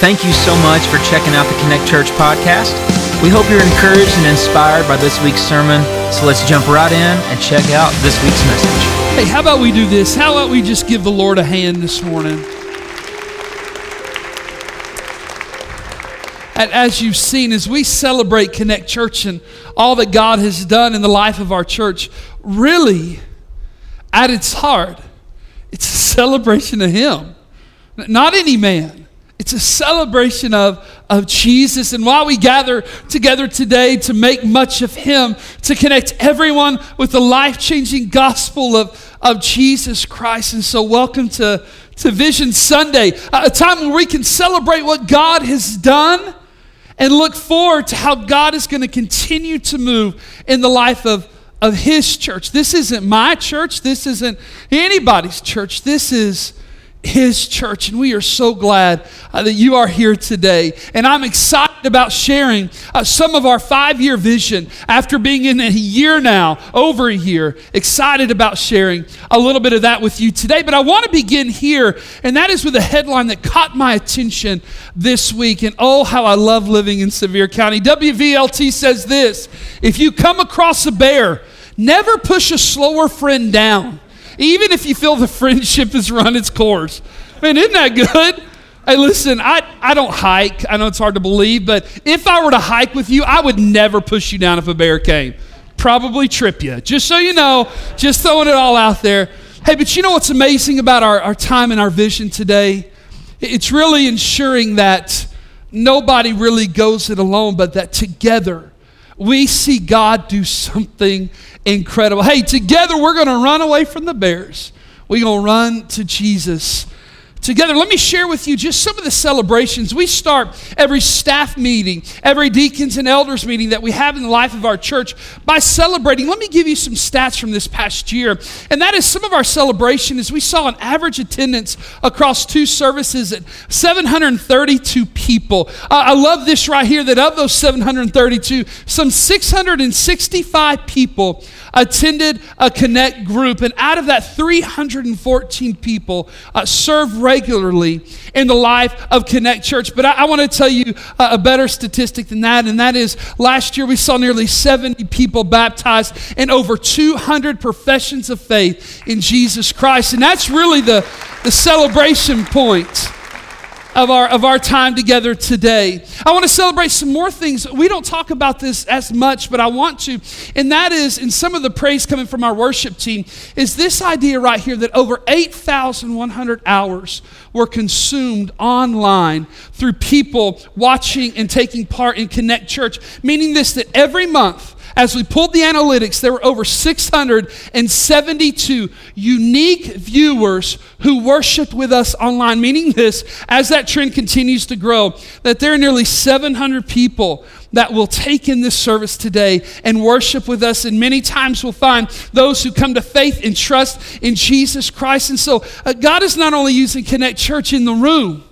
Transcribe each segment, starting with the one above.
Thank you so much for checking out the Connect Church podcast. We hope you're encouraged and inspired by this week's sermon. So let's jump right in and check out this week's message. Hey, how about we do this? How about we just give the Lord a hand this morning? As you've seen, as we celebrate Connect Church and all that God has done in the life of our church, really, at its heart, it's a celebration of Him, not any man. It's a celebration of, of Jesus. And while we gather together today to make much of Him, to connect everyone with the life changing gospel of, of Jesus Christ. And so, welcome to, to Vision Sunday, a time where we can celebrate what God has done and look forward to how God is going to continue to move in the life of, of His church. This isn't my church, this isn't anybody's church. This is his church. And we are so glad uh, that you are here today. And I'm excited about sharing uh, some of our five year vision after being in a year now, over a year. Excited about sharing a little bit of that with you today. But I want to begin here, and that is with a headline that caught my attention this week. And oh, how I love living in Sevier County. WVLT says this If you come across a bear, never push a slower friend down even if you feel the friendship has run its course. Man, isn't that good? Hey, listen, I, I don't hike. I know it's hard to believe, but if I were to hike with you, I would never push you down if a bear came. Probably trip you. Just so you know, just throwing it all out there. Hey, but you know what's amazing about our, our time and our vision today? It's really ensuring that nobody really goes it alone, but that together we see God do something incredible. Hey, together we're going to run away from the bears. We're going to run to Jesus together. Let me share with you just some of the celebrations. We start every staff meeting, every deacons and elders meeting that we have in the life of our church by celebrating. Let me give you some stats from this past year. And that is some of our celebration is we saw an average attendance across two services at 732 people. Uh, I love this right here that of those 732, some 665 people attended a Connect group, and out of that, 314 people uh, served regularly in the life of Connect Church. But I, I want to tell you a, a better statistic than that, and that is last year we saw nearly 70 people baptized and over 200 professions of faith in Jesus Christ. And that's really the, the celebration point of our, of our time together today. I want to celebrate some more things. We don't talk about this as much, but I want to. And that is, in some of the praise coming from our worship team, is this idea right here that over 8,100 hours were consumed online through people watching and taking part in Connect Church, meaning this that every month, as we pulled the analytics, there were over 672 unique viewers who worshiped with us online, meaning this, as that trend continues to grow, that there are nearly 700 people that will take in this service today and worship with us. And many times we'll find those who come to faith and trust in Jesus Christ. And so uh, God is not only using Connect Church in the room,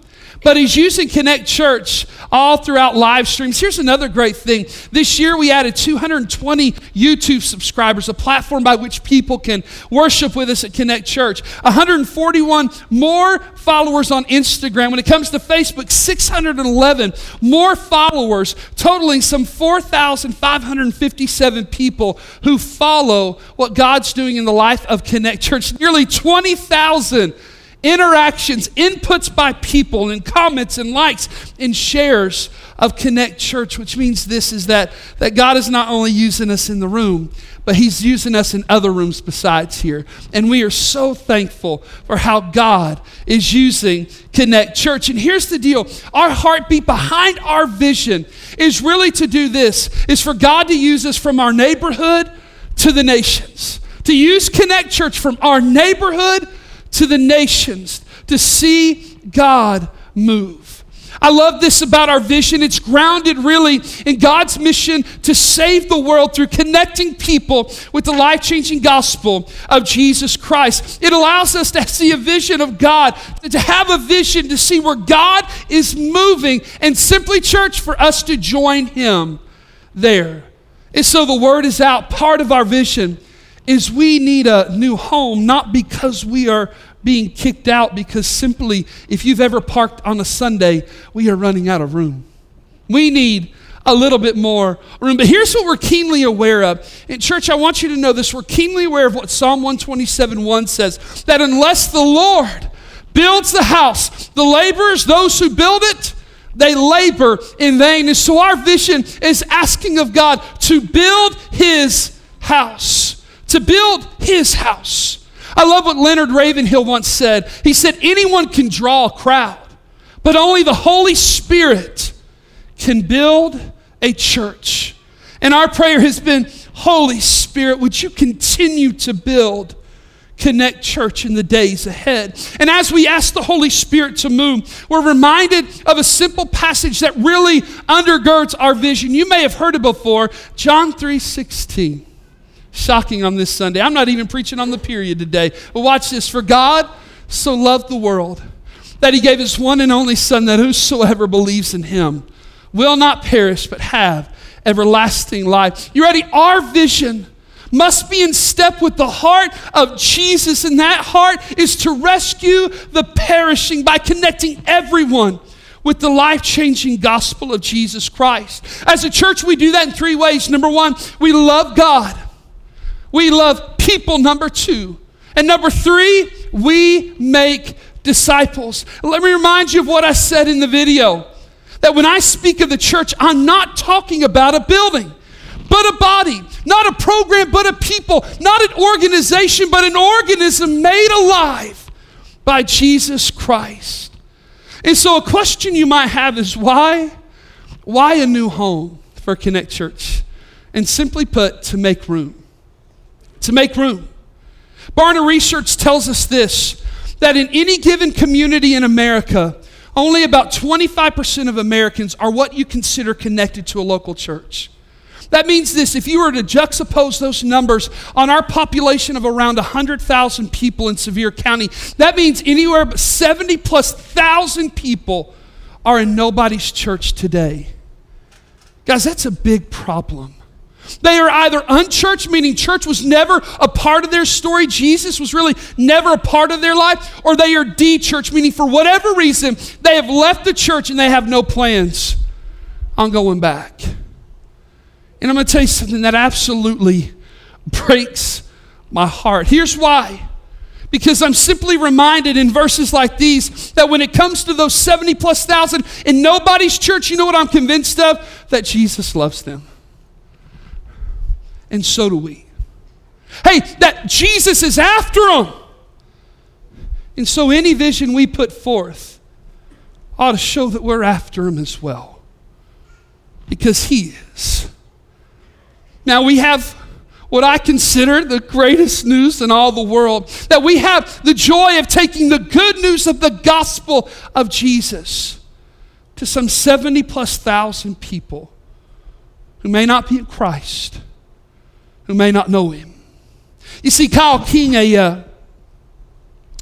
but he's using Connect Church all throughout live streams. Here's another great thing. This year we added 220 YouTube subscribers, a platform by which people can worship with us at Connect Church. 141 more followers on Instagram. When it comes to Facebook, 611 more followers, totaling some 4,557 people who follow what God's doing in the life of Connect Church. Nearly 20,000 interactions, inputs by people, and comments and likes and shares of Connect Church, which means this is that, that God is not only using us in the room, but He's using us in other rooms besides here. And we are so thankful for how God is using Connect Church. And here's the deal our heartbeat behind our vision is really to do this, is for God to use us from our neighborhood to the nations. To use Connect Church from our neighborhood to the nations to see God move. I love this about our vision. It's grounded really in God's mission to save the world through connecting people with the life changing gospel of Jesus Christ. It allows us to see a vision of God, to have a vision to see where God is moving, and simply, church, for us to join Him there. And so the word is out. Part of our vision is we need a new home, not because we are being kicked out because simply, if you've ever parked on a Sunday, we are running out of room. We need a little bit more room. But here's what we're keenly aware of. In church, I want you to know this. We're keenly aware of what Psalm 127 1 says that unless the Lord builds the house, the laborers, those who build it, they labor in vain. And so our vision is asking of God to build his house, to build his house. I love what Leonard Ravenhill once said. He said, Anyone can draw a crowd, but only the Holy Spirit can build a church. And our prayer has been, Holy Spirit, would you continue to build Connect Church in the days ahead. And as we ask the Holy Spirit to move, we're reminded of a simple passage that really undergirds our vision. You may have heard it before, John 3:16. Shocking on this Sunday. I'm not even preaching on the period today. But watch this. For God so loved the world that he gave his one and only son that whosoever believes in him will not perish but have everlasting life. You ready? Our vision must be in step with the heart of Jesus, and that heart is to rescue the perishing by connecting everyone with the life changing gospel of Jesus Christ. As a church, we do that in three ways. Number one, we love God, we love people, number two. And number three, we make disciples. Let me remind you of what I said in the video that when I speak of the church, I'm not talking about a building but a body. Not a program, but a people. Not an organization, but an organism made alive by Jesus Christ. And so, a question you might have is why? Why a new home for Connect Church? And simply put, to make room. To make room. Barna Research tells us this that in any given community in America, only about 25% of Americans are what you consider connected to a local church. That means this if you were to juxtapose those numbers on our population of around 100,000 people in Sevier County, that means anywhere but 70 plus thousand people are in nobody's church today. Guys, that's a big problem. They are either unchurched, meaning church was never a part of their story, Jesus was really never a part of their life, or they are de church, meaning for whatever reason, they have left the church and they have no plans on going back. And I'm going to tell you something that absolutely breaks my heart. Here's why. Because I'm simply reminded in verses like these that when it comes to those 70 plus thousand in nobody's church, you know what I'm convinced of? That Jesus loves them. And so do we. Hey, that Jesus is after them. And so any vision we put forth ought to show that we're after him as well. Because he is. Now we have what I consider the greatest news in all the world that we have the joy of taking the good news of the gospel of Jesus to some 70 plus thousand people who may not be in Christ, who may not know Him. You see, Kyle King, a, uh,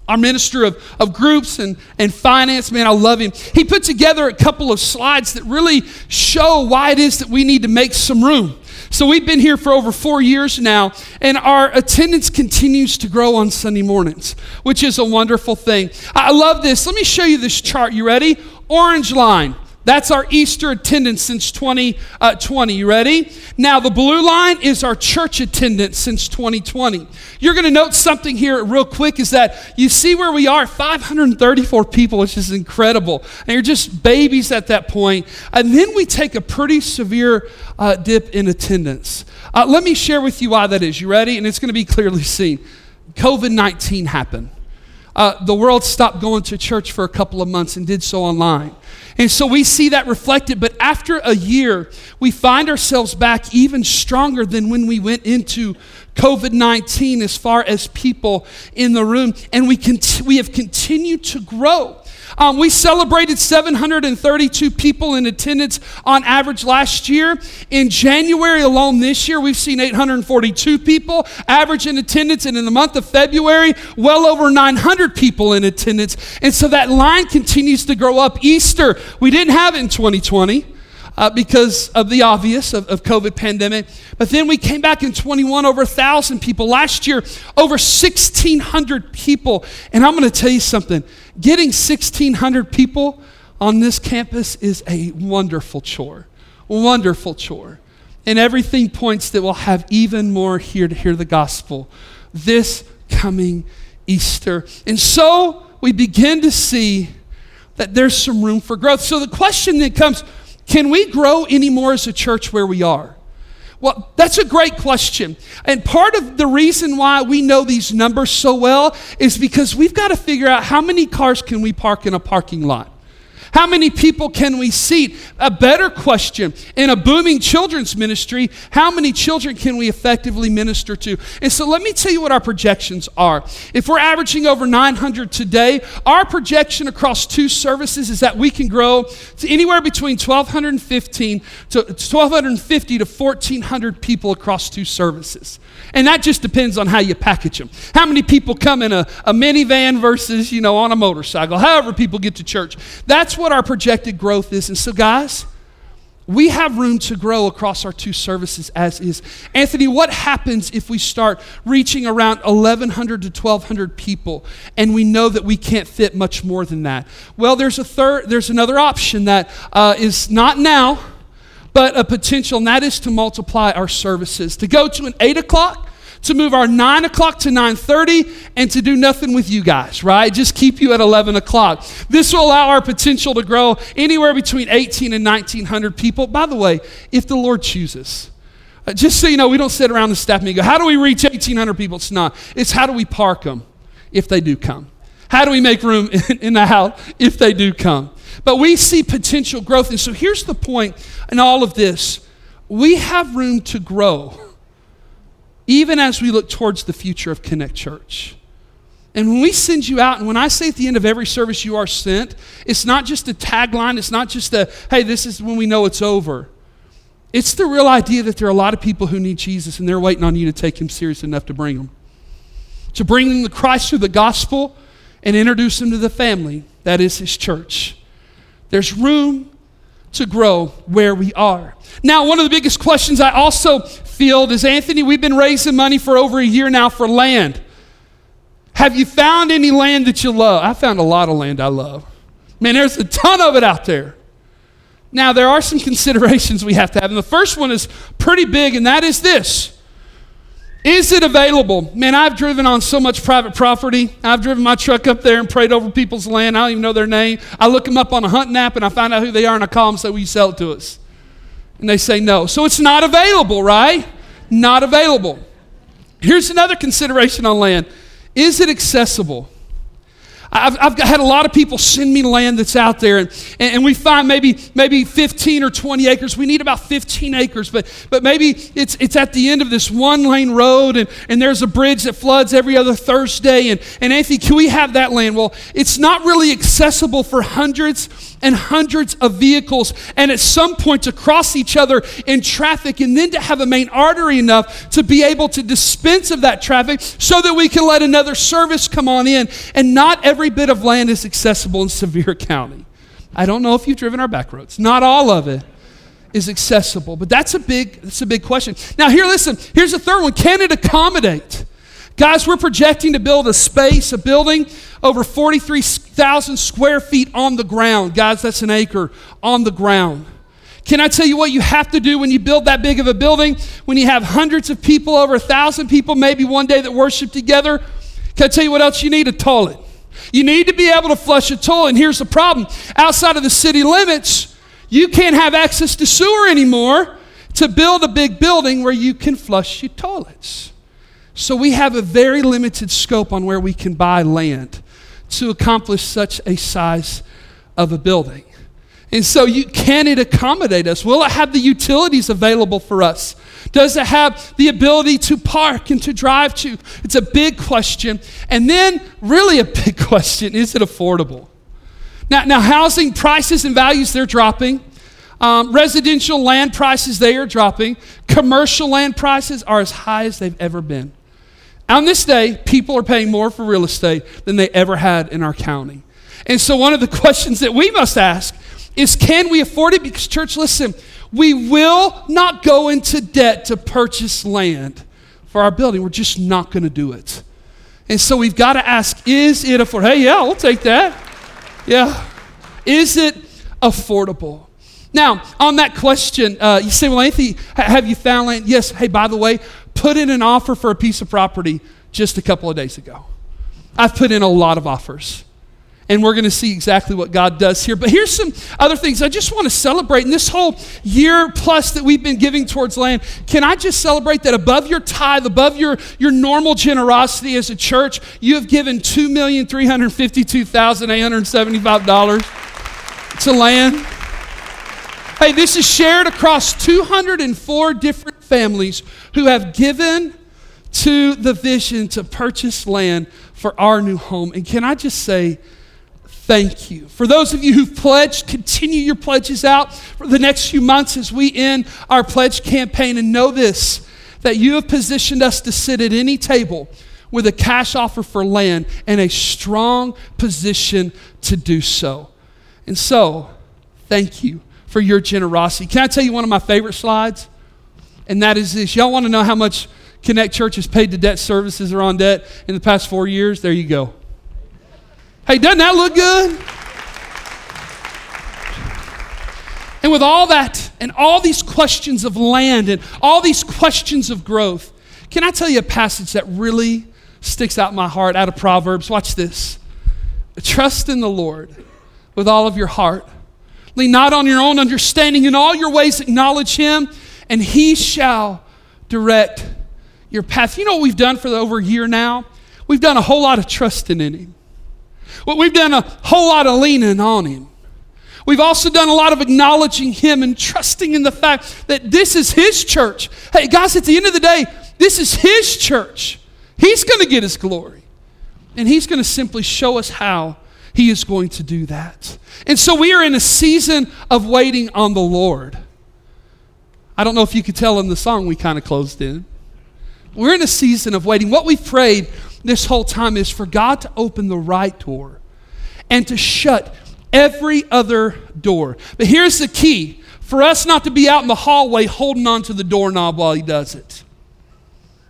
our minister of, of groups and, and finance, man, I love him. He put together a couple of slides that really show why it is that we need to make some room. So we've been here for over four years now, and our attendance continues to grow on Sunday mornings, which is a wonderful thing. I love this. Let me show you this chart. You ready? Orange line. That's our Easter attendance since 2020. Uh, you ready? Now, the blue line is our church attendance since 2020. You're going to note something here real quick is that you see where we are 534 people, which is incredible. And you're just babies at that point. And then we take a pretty severe uh, dip in attendance. Uh, let me share with you why that is. You ready? And it's going to be clearly seen. COVID 19 happened. Uh, the world stopped going to church for a couple of months and did so online. And so we see that reflected. But after a year, we find ourselves back even stronger than when we went into COVID 19 as far as people in the room. And we, cont- we have continued to grow. Um, we celebrated 732 people in attendance on average last year. In January alone this year, we've seen 842 people average in attendance. And in the month of February, well over 900 people in attendance. And so that line continues to grow up. Easter, we didn't have it in 2020. Uh, because of the obvious of, of COVID pandemic. But then we came back in 21, over 1,000 people. Last year, over 1,600 people. And I'm going to tell you something getting 1,600 people on this campus is a wonderful chore. Wonderful chore. And everything points that we'll have even more here to hear the gospel this coming Easter. And so we begin to see that there's some room for growth. So the question that comes can we grow anymore as a church where we are? Well, that's a great question. And part of the reason why we know these numbers so well is because we've got to figure out how many cars can we park in a parking lot. How many people can we seat? A better question in a booming children's ministry, how many children can we effectively minister to? And so let me tell you what our projections are. If we're averaging over 900 today, our projection across two services is that we can grow to anywhere between 1215 to 1250 to 1400 people across two services. And that just depends on how you package them. How many people come in a, a minivan versus, you know, on a motorcycle, however people get to church. That's what our projected growth is. And so, guys, we have room to grow across our two services as is. Anthony, what happens if we start reaching around 1,100 to 1,200 people and we know that we can't fit much more than that? Well, there's, a third, there's another option that uh, is not now, but a potential, and that is to multiply our services. To go to an 8 o'clock to move our 9 o'clock to 9.30 and to do nothing with you guys right? Just keep you at 11 o'clock. This will allow our potential to grow anywhere between 18 and 1900 people. By the way if the lord chooses uh, just so you know we don't sit around the staff meeting go how do we reach 1800 people? It's not. It's how do we park them if they do come? How do we make room in the house if they do come? But we see potential growth. And so here's the point in all of this. We have room to grow even as we look towards the future of Connect Church. And when we send you out, and when I say at the end of every service you are sent, it's not just a tagline, it's not just a, hey, this is when we know it's over. It's the real idea that there are a lot of people who need Jesus and they're waiting on you to take him serious enough to bring them. To bring them to Christ through the gospel and introduce them to the family that is his church. There's room to grow where we are. Now, one of the biggest questions I also field is Anthony, we've been raising money for over a year now for land. Have you found any land that you love? I found a lot of land I love. Man, there's a ton of it out there. Now, there are some considerations we have to have. And the first one is pretty big, and that is this Is it available? Man, I've driven on so much private property. I've driven my truck up there and prayed over people's land. I don't even know their name. I look them up on a hunting app and I find out who they are and I call them and say, Will you sell it to us? And they say no. So it's not available, right? Not available. Here's another consideration on land is it accessible? I've, I've, had a lot of people send me land that's out there, and, and we find maybe, maybe 15 or 20 acres. We need about 15 acres, but, but maybe it's, it's at the end of this one lane road, and, and there's a bridge that floods every other Thursday. And, and Anthony, can we have that land? Well, it's not really accessible for hundreds and hundreds of vehicles, and at some point to cross each other in traffic, and then to have a main artery enough to be able to dispense of that traffic so that we can let another service come on in. And not every bit of land is accessible in Sevier County. I don't know if you've driven our back roads, not all of it is accessible, but that's a big, that's a big question. Now, here, listen, here's the third one can it accommodate? Guys, we're projecting to build a space, a building over 43,000 square feet on the ground. Guys, that's an acre on the ground. Can I tell you what you have to do when you build that big of a building? When you have hundreds of people, over a thousand people, maybe one day that worship together? Can I tell you what else you need? A toilet. You need to be able to flush a toilet. And here's the problem outside of the city limits, you can't have access to sewer anymore to build a big building where you can flush your toilets. So we have a very limited scope on where we can buy land to accomplish such a size of a building. And so, you, can it accommodate us? Will it have the utilities available for us? Does it have the ability to park and to drive to? It's a big question. And then, really, a big question is it affordable? Now, now housing prices and values, they're dropping. Um, residential land prices, they are dropping. Commercial land prices are as high as they've ever been. On this day, people are paying more for real estate than they ever had in our county. And so, one of the questions that we must ask is can we afford it? Because, church, listen, we will not go into debt to purchase land for our building. We're just not going to do it. And so we've got to ask is it affordable? Hey, yeah, we'll take that. Yeah. Is it affordable? Now, on that question, uh, you say, well, Anthony, have you found land? Yes. Hey, by the way, put in an offer for a piece of property just a couple of days ago. I've put in a lot of offers. And we're going to see exactly what God does here. But here's some other things I just want to celebrate. In this whole year plus that we've been giving towards land, can I just celebrate that above your tithe, above your, your normal generosity as a church, you have given $2,352,875 to land? Hey, this is shared across 204 different families who have given to the vision to purchase land for our new home. And can I just say, thank you. For those of you who've pledged, continue your pledges out for the next few months as we end our pledge campaign. And know this that you have positioned us to sit at any table with a cash offer for land and a strong position to do so. And so, thank you for your generosity. Can I tell you one of my favorite slides? And that is this. Y'all want to know how much Connect Church has paid to debt services or on debt in the past four years? There you go. Hey, doesn't that look good? And with all that, and all these questions of land, and all these questions of growth, can I tell you a passage that really sticks out my heart out of Proverbs? Watch this. Trust in the Lord with all of your heart. Lean not on your own understanding. In all your ways, acknowledge Him, and He shall direct your path. You know what we've done for over a year now? We've done a whole lot of trusting in Him. Well, we've done a whole lot of leaning on Him. We've also done a lot of acknowledging Him and trusting in the fact that this is His church. Hey, guys, at the end of the day, this is His church. He's going to get His glory. And He's going to simply show us how He is going to do that. And so we are in a season of waiting on the Lord. I don't know if you could tell in the song we kind of closed in. We're in a season of waiting. What we've prayed this whole time is for God to open the right door and to shut every other door. But here's the key for us not to be out in the hallway holding on to the doorknob while He does it.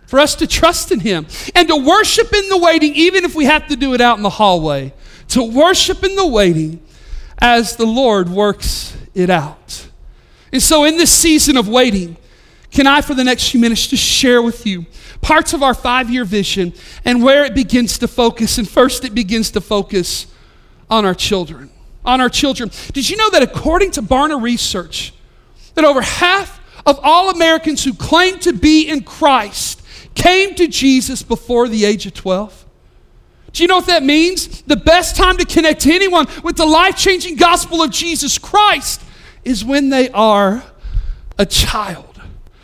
For us to trust in Him and to worship in the waiting, even if we have to do it out in the hallway. To worship in the waiting as the Lord works it out. And so, in this season of waiting, can I, for the next few minutes, just share with you parts of our five year vision and where it begins to focus. And first, it begins to focus on our children. On our children. Did you know that according to Barna Research, that over half of all Americans who claim to be in Christ came to Jesus before the age of 12? Do you know what that means? The best time to connect to anyone with the life changing gospel of Jesus Christ is when they are a child.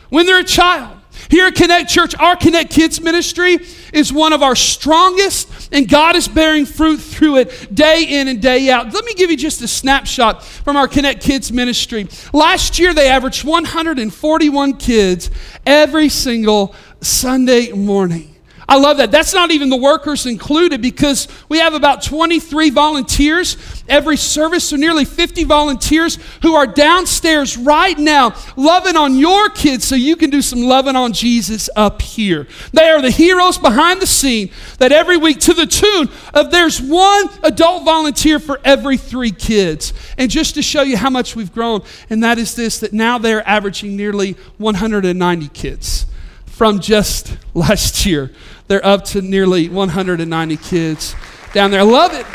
When they're a child. Here at Connect Church, our Connect Kids ministry is one of our strongest, and God is bearing fruit through it day in and day out. Let me give you just a snapshot from our Connect Kids ministry. Last year, they averaged 141 kids every single Sunday morning. I love that. That's not even the workers included because we have about 23 volunteers every service, so nearly 50 volunteers who are downstairs right now loving on your kids so you can do some loving on Jesus up here. They are the heroes behind the scene that every week, to the tune of there's one adult volunteer for every three kids. And just to show you how much we've grown, and that is this that now they're averaging nearly 190 kids from just last year. They're up to nearly 190 kids down there. I love it.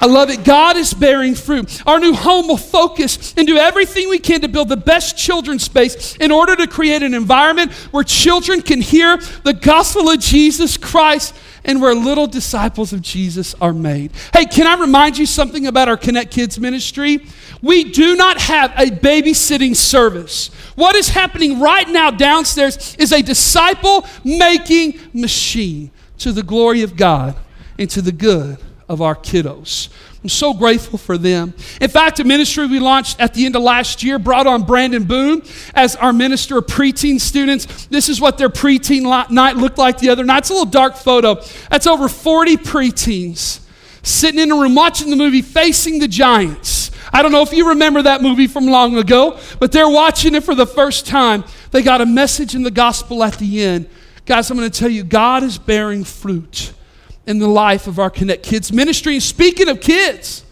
I love it. God is bearing fruit. Our new home will focus and do everything we can to build the best children's space in order to create an environment where children can hear the gospel of Jesus Christ and where little disciples of Jesus are made. Hey, can I remind you something about our Connect Kids ministry? We do not have a babysitting service. What is happening right now downstairs is a disciple making machine to the glory of God and to the good of our kiddos. I'm so grateful for them. In fact, a ministry we launched at the end of last year brought on Brandon Boone as our minister of preteen students. This is what their preteen night looked like the other night. It's a little dark photo. That's over 40 preteens sitting in a room watching the movie Facing the Giants I don't know if you remember that movie from long ago, but they're watching it for the first time. They got a message in the gospel at the end. Guys, I'm going to tell you, God is bearing fruit in the life of our Connect Kids ministry. And speaking of kids,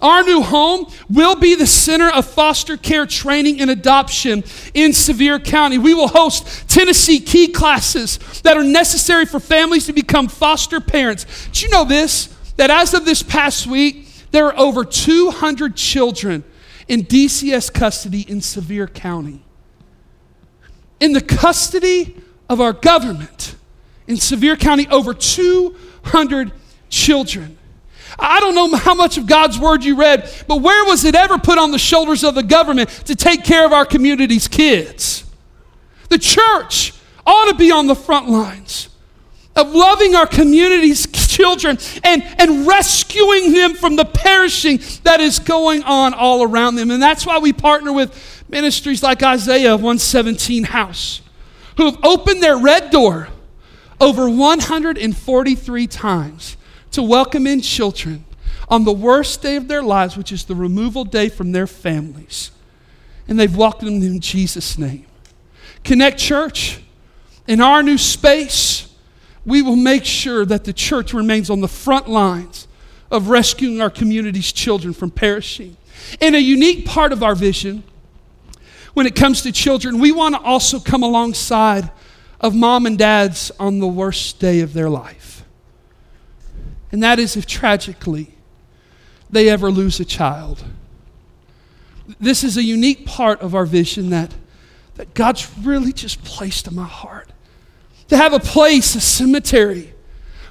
our new home will be the center of foster care training and adoption in Sevier County. We will host Tennessee key classes that are necessary for families to become foster parents. Did you know this? That as of this past week, there are over 200 children in DCS custody in Sevier County. In the custody of our government in Sevier County, over 200 children. I don't know how much of God's word you read, but where was it ever put on the shoulders of the government to take care of our community's kids? The church ought to be on the front lines of loving our community's children and, and rescuing them from the perishing that is going on all around them. And that's why we partner with ministries like Isaiah 117 House, who have opened their red door over 143 times to welcome in children on the worst day of their lives, which is the removal day from their families. And they've welcomed them in Jesus' name. Connect Church, in our new space, we will make sure that the church remains on the front lines of rescuing our community's children from perishing. In a unique part of our vision, when it comes to children, we want to also come alongside of mom and dads on the worst day of their life. And that is if tragically they ever lose a child. This is a unique part of our vision that, that God's really just placed in my heart. To have a place, a cemetery,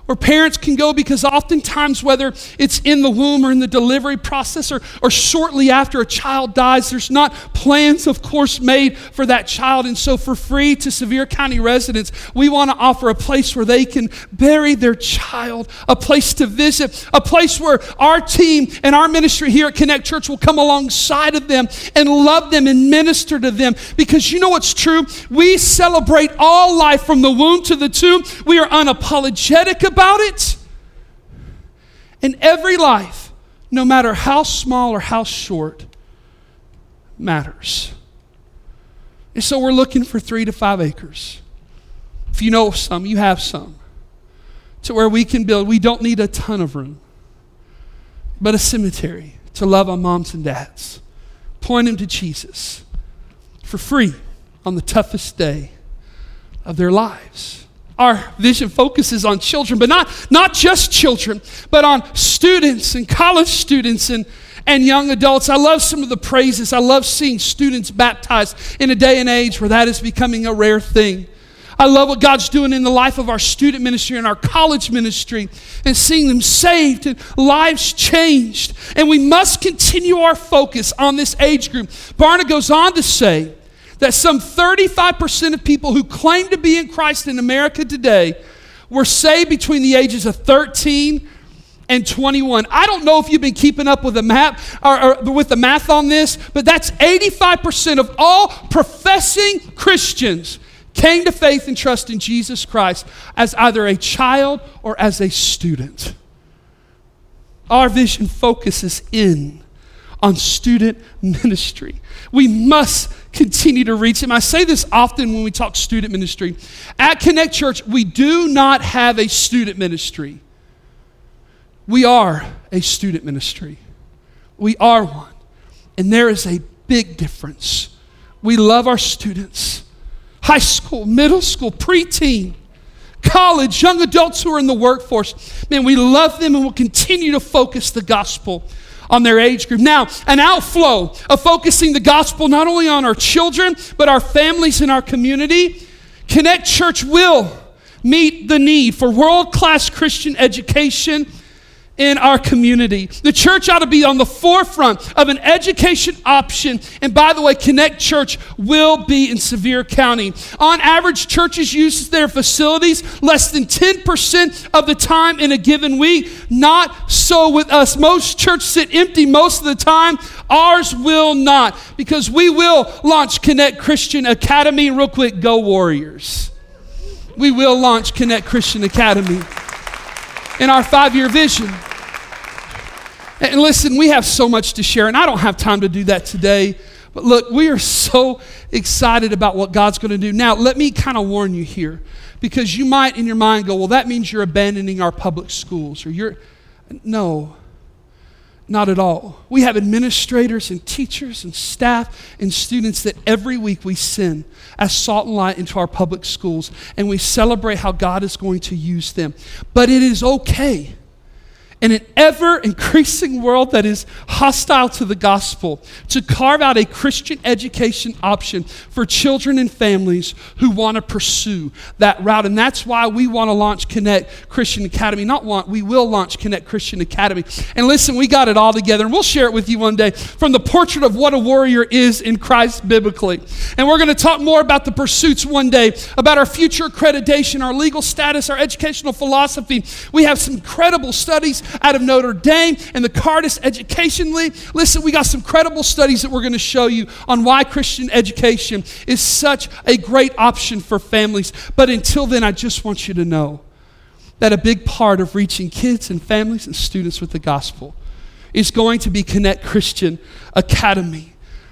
where parents can go because oftentimes, whether it's in the womb or in the delivery process or, or shortly after a child dies, there's not plans, of course, made for that child. And so, for free to Sevier County residents, we want to offer a place where they can bury their child, a place to visit, a place where our team and our ministry here at Connect Church will come alongside of them and love them and minister to them. Because you know what's true? We celebrate all life from the womb to the tomb. We are unapologetic about about it. And every life, no matter how small or how short, matters. And so we're looking for three to five acres. If you know some, you have some. To where we can build, we don't need a ton of room, but a cemetery to love our moms and dads. Point them to Jesus for free on the toughest day of their lives our vision focuses on children, but not, not just children, but on students and college students and, and young adults. I love some of the praises. I love seeing students baptized in a day and age where that is becoming a rare thing. I love what God's doing in the life of our student ministry and our college ministry and seeing them saved and lives changed. And we must continue our focus on this age group. Barna goes on to say, that some 35% of people who claim to be in Christ in America today were saved between the ages of 13 and 21. I don't know if you've been keeping up with the map or, or, with the math on this, but that's 85% of all professing Christians came to faith and trust in Jesus Christ as either a child or as a student. Our vision focuses in on student ministry. We must continue to reach him. I say this often when we talk student ministry. At Connect Church, we do not have a student ministry. We are a student ministry. We are one. And there is a big difference. We love our students. High school, middle school, preteen, college, young adults who are in the workforce. Man, we love them and will continue to focus the gospel on their age group. Now, an outflow of focusing the gospel not only on our children, but our families and our community. Connect Church will meet the need for world class Christian education in our community. The church ought to be on the forefront of an education option. And by the way, Connect Church will be in Sevier County. On average, churches use their facilities less than 10% of the time in a given week. Not so with us. Most churches sit empty most of the time. Ours will not because we will launch Connect Christian Academy. Real quick, go Warriors. We will launch Connect Christian Academy in our five year vision. And listen, we have so much to share, and I don't have time to do that today. But look, we are so excited about what God's going to do. Now, let me kind of warn you here, because you might in your mind go, well, that means you're abandoning our public schools, or you're. No, not at all. We have administrators and teachers and staff and students that every week we send as salt and light into our public schools, and we celebrate how God is going to use them. But it is okay in an ever increasing world that is hostile to the gospel, to carve out a Christian education option for children and families who want to pursue that route. And that's why we want to launch Connect Christian Academy. Not want, we will launch Connect Christian Academy. And listen, we got it all together, and we'll share it with you one day from the portrait of what a warrior is in Christ biblically. And we're going to talk more about the pursuits one day, about our future accreditation, our legal status, our educational philosophy. We have some incredible studies out of Notre Dame and the Cardus Education League. Listen, we got some credible studies that we're going to show you on why Christian education is such a great option for families. But until then, I just want you to know that a big part of reaching kids and families and students with the gospel is going to be Connect Christian Academy.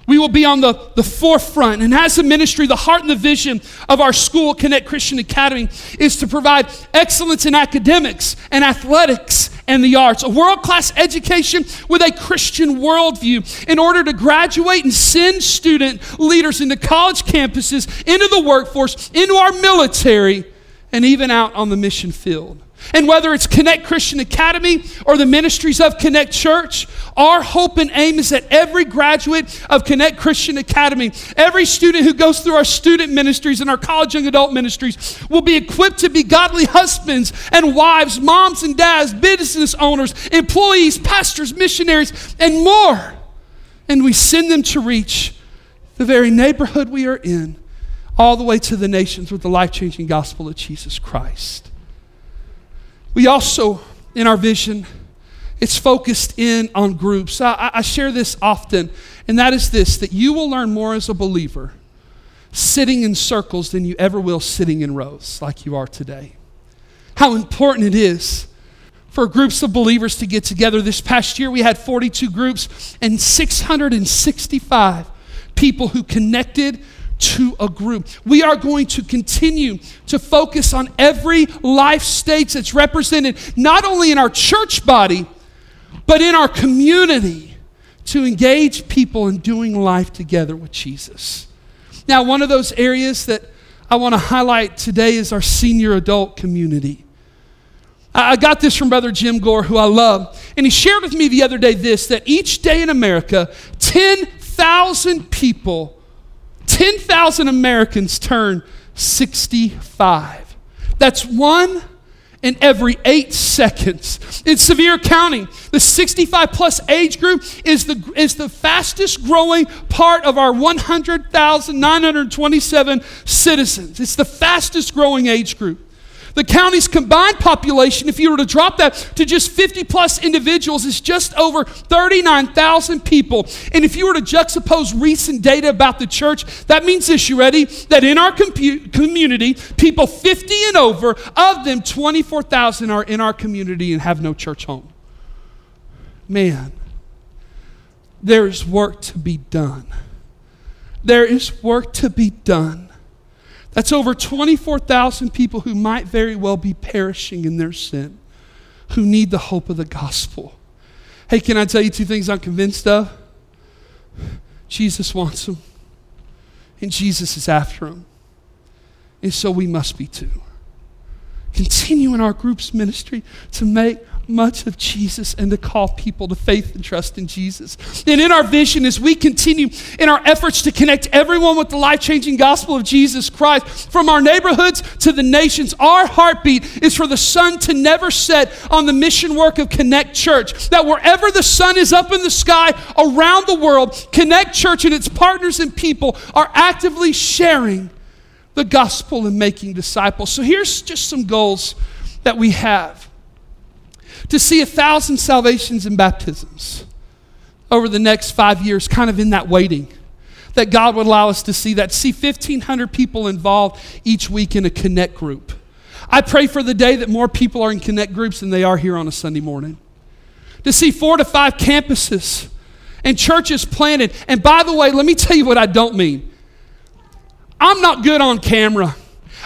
We will be on the, the forefront. And as a ministry, the heart and the vision of our school, Connect Christian Academy, is to provide excellence in academics and athletics and the arts, a world class education with a Christian worldview in order to graduate and send student leaders into college campuses, into the workforce, into our military, and even out on the mission field. And whether it's Connect Christian Academy or the ministries of Connect Church, our hope and aim is that every graduate of Connect Christian Academy, every student who goes through our student ministries and our college and adult ministries, will be equipped to be godly husbands and wives, moms and dads, business owners, employees, pastors, missionaries, and more. And we send them to reach the very neighborhood we are in, all the way to the nations with the life changing gospel of Jesus Christ. We also, in our vision, it's focused in on groups. I, I, share this often, and that is this that you will learn more as a believer sitting in circles than you ever will sitting in rows like you are today. How important it is for groups of believers to get together. This past year, we had 42 groups and 665 people who connected to a group. We are going to continue to focus on every life stage that's represented not only in our church body, but in our community to engage people in doing life together with Jesus. Now, one of those areas that I want to highlight today is our senior adult community. I got this from Brother Jim Gore, who I love, and he shared with me the other day this that each day in America, 10,000 people 10,000 Americans turn 65. That's one in every eight seconds. In Sevier County, the 65 plus age group is the, is the fastest growing part of our 100,927 citizens. It's the fastest growing age group. The county's combined population, if you were to drop that to just 50 plus individuals, is just over 39,000 people. And if you were to juxtapose recent data about the church, that means this, you ready? That in our compu- community, people 50 and over, of them, 24,000 are in our community and have no church home. Man, there is work to be done. There is work to be done. That's over 24,000 people who might very well be perishing in their sin, who need the hope of the gospel. Hey, can I tell you two things I'm convinced of? Jesus wants them, and Jesus is after them. And so we must be too. Continue in our group's ministry to make much of Jesus and to call people to faith and trust in Jesus. And in our vision, as we continue in our efforts to connect everyone with the life changing gospel of Jesus Christ, from our neighborhoods to the nations, our heartbeat is for the sun to never set on the mission work of Connect Church. That wherever the sun is up in the sky around the world, Connect Church and its partners and people are actively sharing the gospel and making disciples. So here's just some goals that we have to see a thousand salvations and baptisms over the next five years, kind of in that waiting. That God would allow us to see that. See 1,500 people involved each week in a connect group. I pray for the day that more people are in connect groups than they are here on a Sunday morning to see four to five campuses and churches planted. And by the way, let me tell you what I don't mean. I'm not good on camera.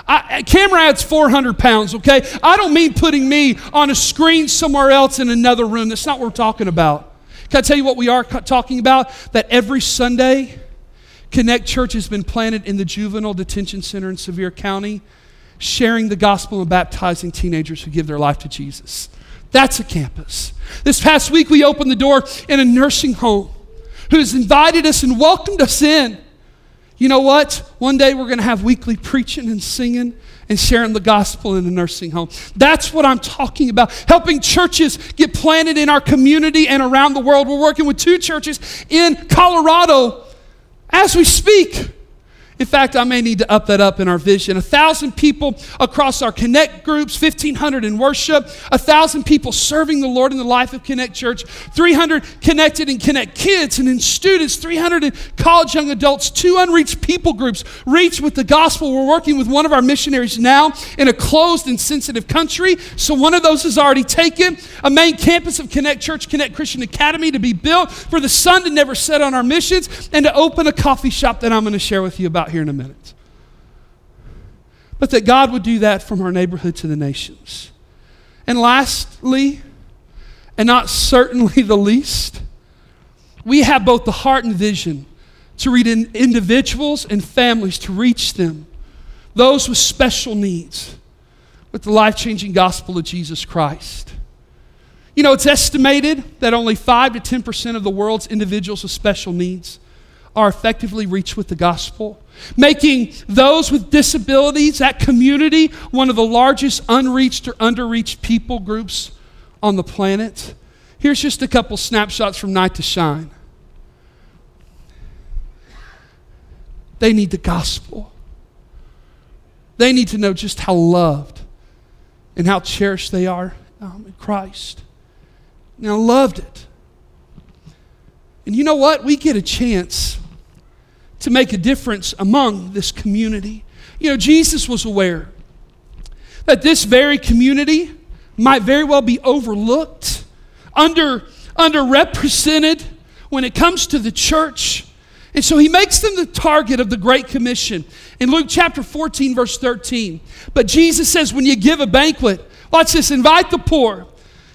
I, camera adds 400 pounds, okay? I don't mean putting me on a screen somewhere else in another room. That's not what we're talking about. Can I tell you what we are talking about? That every Sunday, Connect Church has been planted in the juvenile detention center in Sevier County, sharing the gospel and baptizing teenagers who give their life to Jesus. That's a campus. This past week, we opened the door in a nursing home who has invited us and welcomed us in. You know what? One day we're going to have weekly preaching and singing and sharing the gospel in a nursing home. That's what I'm talking about. Helping churches get planted in our community and around the world. We're working with two churches in Colorado as we speak. In fact, I may need to up that up in our vision. A thousand people across our Connect groups, 1,500 in worship, a thousand people serving the Lord in the life of Connect Church, 300 connected in Connect Kids and in students, 300 in college young adults, two unreached people groups reached with the gospel. We're working with one of our missionaries now in a closed and sensitive country. So one of those is already taken. A main campus of Connect Church, Connect Christian Academy to be built for the sun to never set on our missions and to open a coffee shop that I'm going to share with you about here in a minute. But that God would do that from our neighborhood to the nations. And lastly, and not certainly the least, we have both the heart and vision to reach individuals and families to reach them, those with special needs, with the life changing gospel of Jesus Christ. You know, it's estimated that only 5 to 10% of the world's individuals with special needs are effectively reached with the gospel, making those with disabilities, that community, one of the largest unreached or underreached people groups on the planet. Here's just a couple snapshots from Night to Shine. They need the gospel. They need to know just how loved and how cherished they are um, in Christ. I loved it. And you know what? We get a chance to make a difference among this community. You know, Jesus was aware that this very community might very well be overlooked, under, underrepresented when it comes to the church. And so he makes them the target of the Great Commission. In Luke chapter 14, verse 13. But Jesus says, when you give a banquet, watch this, invite the poor,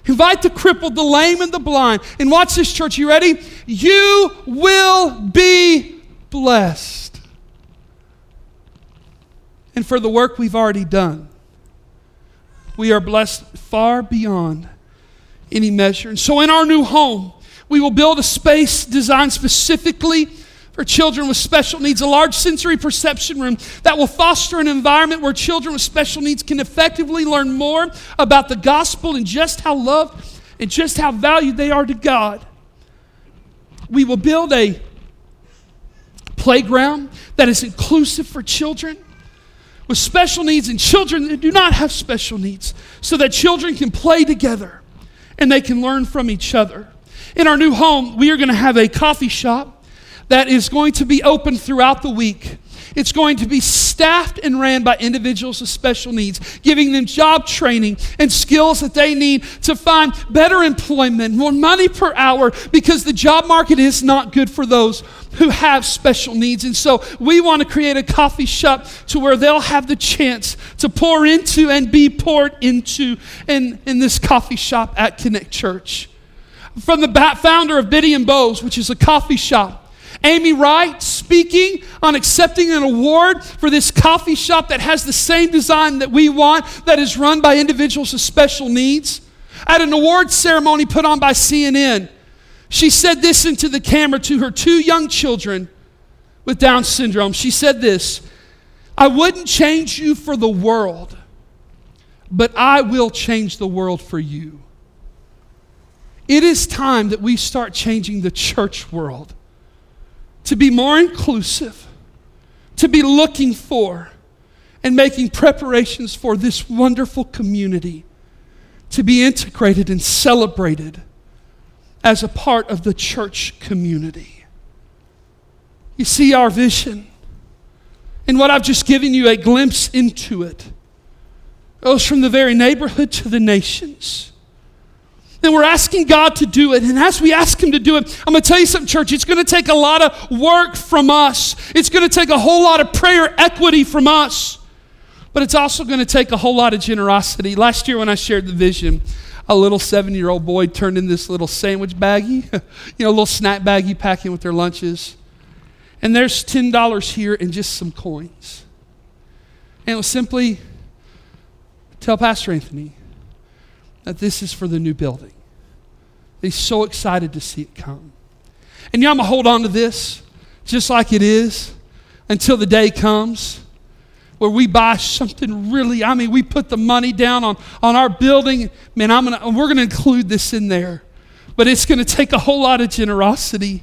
invite the crippled, the lame, and the blind. And watch this, church, you ready? You will be blessed. And for the work we've already done, we are blessed far beyond any measure. And so, in our new home, we will build a space designed specifically for children with special needs, a large sensory perception room that will foster an environment where children with special needs can effectively learn more about the gospel and just how loved and just how valued they are to God. We will build a playground that is inclusive for children with special needs and children that do not have special needs so that children can play together and they can learn from each other. In our new home, we are going to have a coffee shop that is going to be open throughout the week. It's going to be staffed and ran by individuals with special needs, giving them job training and skills that they need to find better employment, more money per hour, because the job market is not good for those who have special needs. And so we want to create a coffee shop to where they'll have the chance to pour into and be poured into in, in this coffee shop at Connect Church. From the founder of Bitty and Beau's, which is a coffee shop Amy Wright speaking on accepting an award for this coffee shop that has the same design that we want, that is run by individuals with special needs. At an award ceremony put on by CNN, she said this into the camera to her two young children with Down syndrome. She said this I wouldn't change you for the world, but I will change the world for you. It is time that we start changing the church world to be more inclusive, to be looking for and making preparations for this wonderful community to be integrated and celebrated as a part of the church community. You see our vision. And what I've just given you a glimpse into it goes from the very neighborhood to the nations. Then we're asking God to do it. And as we ask Him to do it, I'm going to tell you something, church. It's going to take a lot of work from us, it's going to take a whole lot of prayer equity from us. But it's also going to take a whole lot of generosity. Last year, when I shared the vision, a little seven year old boy turned in this little sandwich baggie, you know, a little snack baggie packing with their lunches. And there's $10 here and just some coins. And it was simply tell Pastor Anthony that this is for the new building. He's so excited to see it come. And know, I'm going to hold on to this just like it is until the day comes where we buy something really, I mean, we put the money down on, on our building. Man, I'm gonna, we're going to include this in there. But it's going to take a whole lot of generosity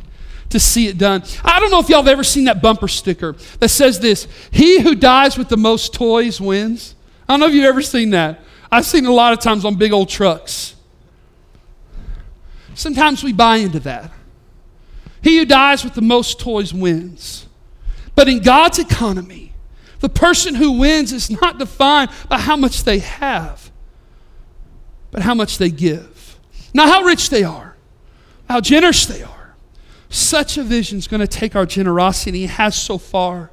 to see it done. I don't know if y'all have ever seen that bumper sticker that says this He who dies with the most toys wins. I don't know if you've ever seen that. I've seen it a lot of times on big old trucks. Sometimes we buy into that. He who dies with the most toys wins. But in God's economy, the person who wins is not defined by how much they have, but how much they give. Not how rich they are, how generous they are. Such a vision is going to take our generosity, it has so far.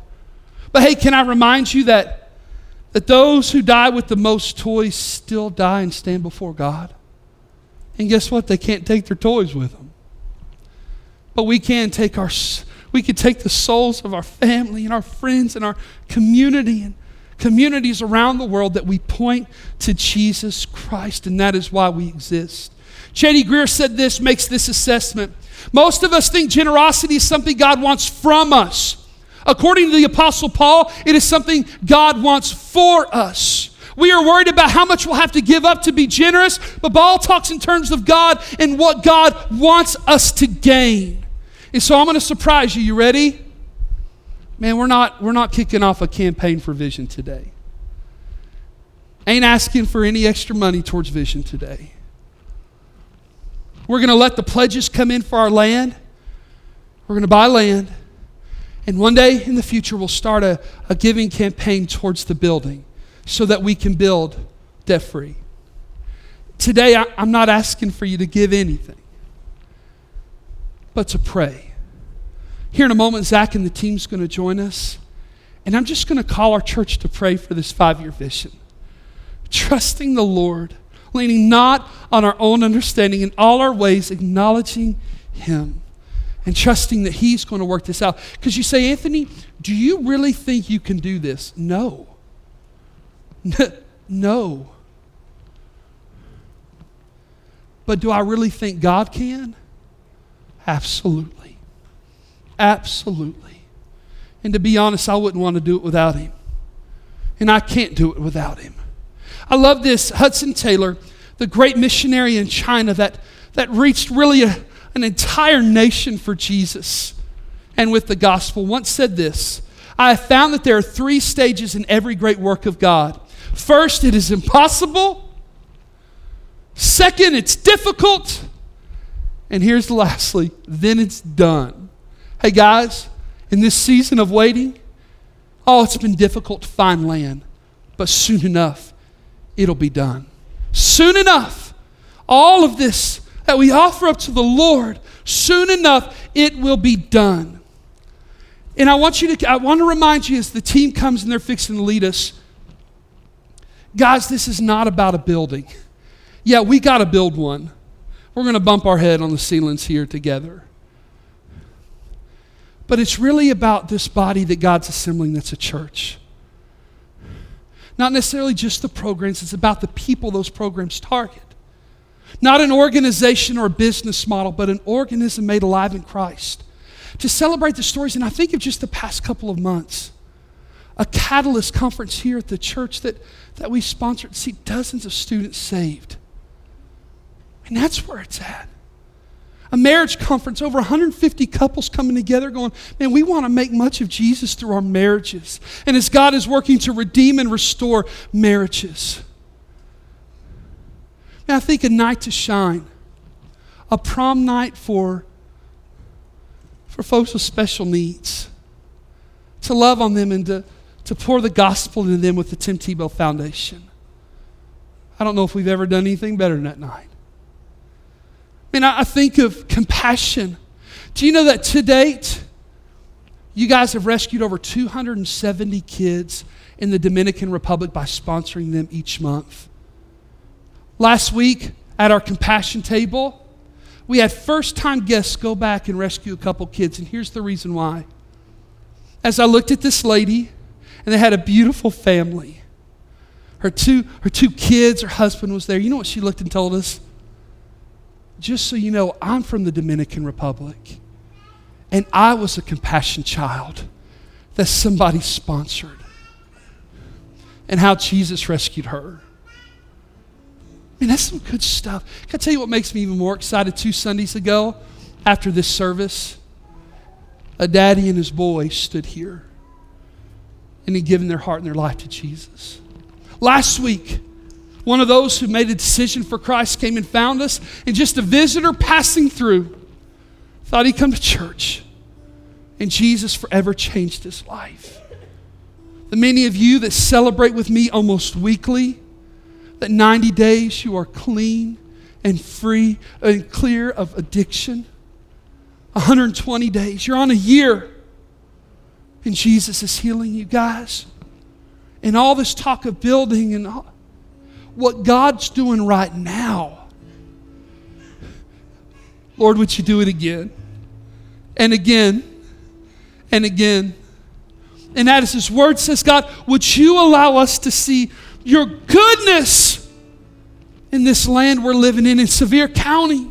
But hey, can I remind you that, that those who die with the most toys still die and stand before God? And guess what? They can't take their toys with them. But we can take our we can take the souls of our family and our friends and our community and communities around the world that we point to Jesus Christ, and that is why we exist. J.D. Greear said this, makes this assessment. Most of us think generosity is something God wants from us. According to the Apostle Paul, it is something God wants for us. We are worried about how much we'll have to give up to be generous, but Paul talks in terms of God and what God wants us to gain. And so I'm going to surprise you. You ready? Man, we're not, we're not kicking off a campaign for vision today. Ain't asking for any extra money towards vision today. We're going to let the pledges come in for our land. We're going to buy land. And one day in the future, we'll start a, a giving campaign towards the building so that we can build debt free. Today, I, I'm not asking for you to give anything but to pray. Here in a moment, Zach and the team's going to join us. And I'm just going to call our church to pray for this five year vision. Trusting the Lord, leaning not on our own understanding, in all our ways, acknowledging Him and trusting that He's going to work this out. Because you say, Anthony, do you really think you can do this? No. No. But do I really think God can? Absolutely. Absolutely. And to be honest, I wouldn't want to do it without him. And I can't do it without him. I love this. Hudson Taylor, the great missionary in China that, that reached really a, an entire nation for Jesus and with the gospel, once said this I have found that there are three stages in every great work of God. First, it is impossible. Second, it's difficult. And here's lastly, then it's done. Hey guys, in this season of waiting, oh, it's been difficult to find land, but soon enough, it'll be done. Soon enough, all of this that we offer up to the Lord, soon enough, it will be done. And I want you to, I want to remind you as the team comes and they're fixing to lead us, guys, this is not about a building. Yeah, we got to build one. We're going to bump our head on the ceilings here together. But it's really about this body that God's assembling that's a church. Not necessarily just the programs, it's about the people those programs target. Not an organization or a business model, but an organism made alive in Christ. To celebrate the stories, and I think of just the past couple of months, a catalyst conference here at the church that, that we sponsored, see dozens of students saved. And that's where it's at. A marriage conference, over 150 couples coming together going, man, we want to make much of Jesus through our marriages. And as God is working to redeem and restore marriages. Man, I think a night to shine, a prom night for, for folks with special needs, to love on them and to, to pour the gospel into them with the Tim Tebow Foundation. I don't know if we've ever done anything better than that night. I mean, I, think of compassion. Do you know that to date, you guys have rescued over 270 kids in the Dominican Republic by sponsoring them each month? Last week at our compassion table, we had first time guests go back and rescue a couple kids, and here's the reason why. As I looked at this lady, and they had a beautiful family. Her two, her two kids, her husband was there. You know what she looked and told us? Just so you know, I'm from the Dominican Republic. And I was a compassion child that somebody sponsored. And how Jesus rescued her. I mean, that's some good stuff. Can I tell you what makes me even more excited? Two Sundays ago, after this service, a daddy and his boy stood here and given their heart and their life to Jesus. Last week, one of those who made a decision for Christ came and found us, and just a visitor passing through thought he'd come to church. And Jesus forever changed his life. The many of you that celebrate with me almost weekly, that 90 days you are clean and free and clear of addiction. 120 days, you're on a year, and Jesus is healing you guys. And all this talk of building and all, what God's doing right now. Lord, would you do it again and again and again? And as His Word says, God, would you allow us to see your goodness in this land we're living in, in Sevier County,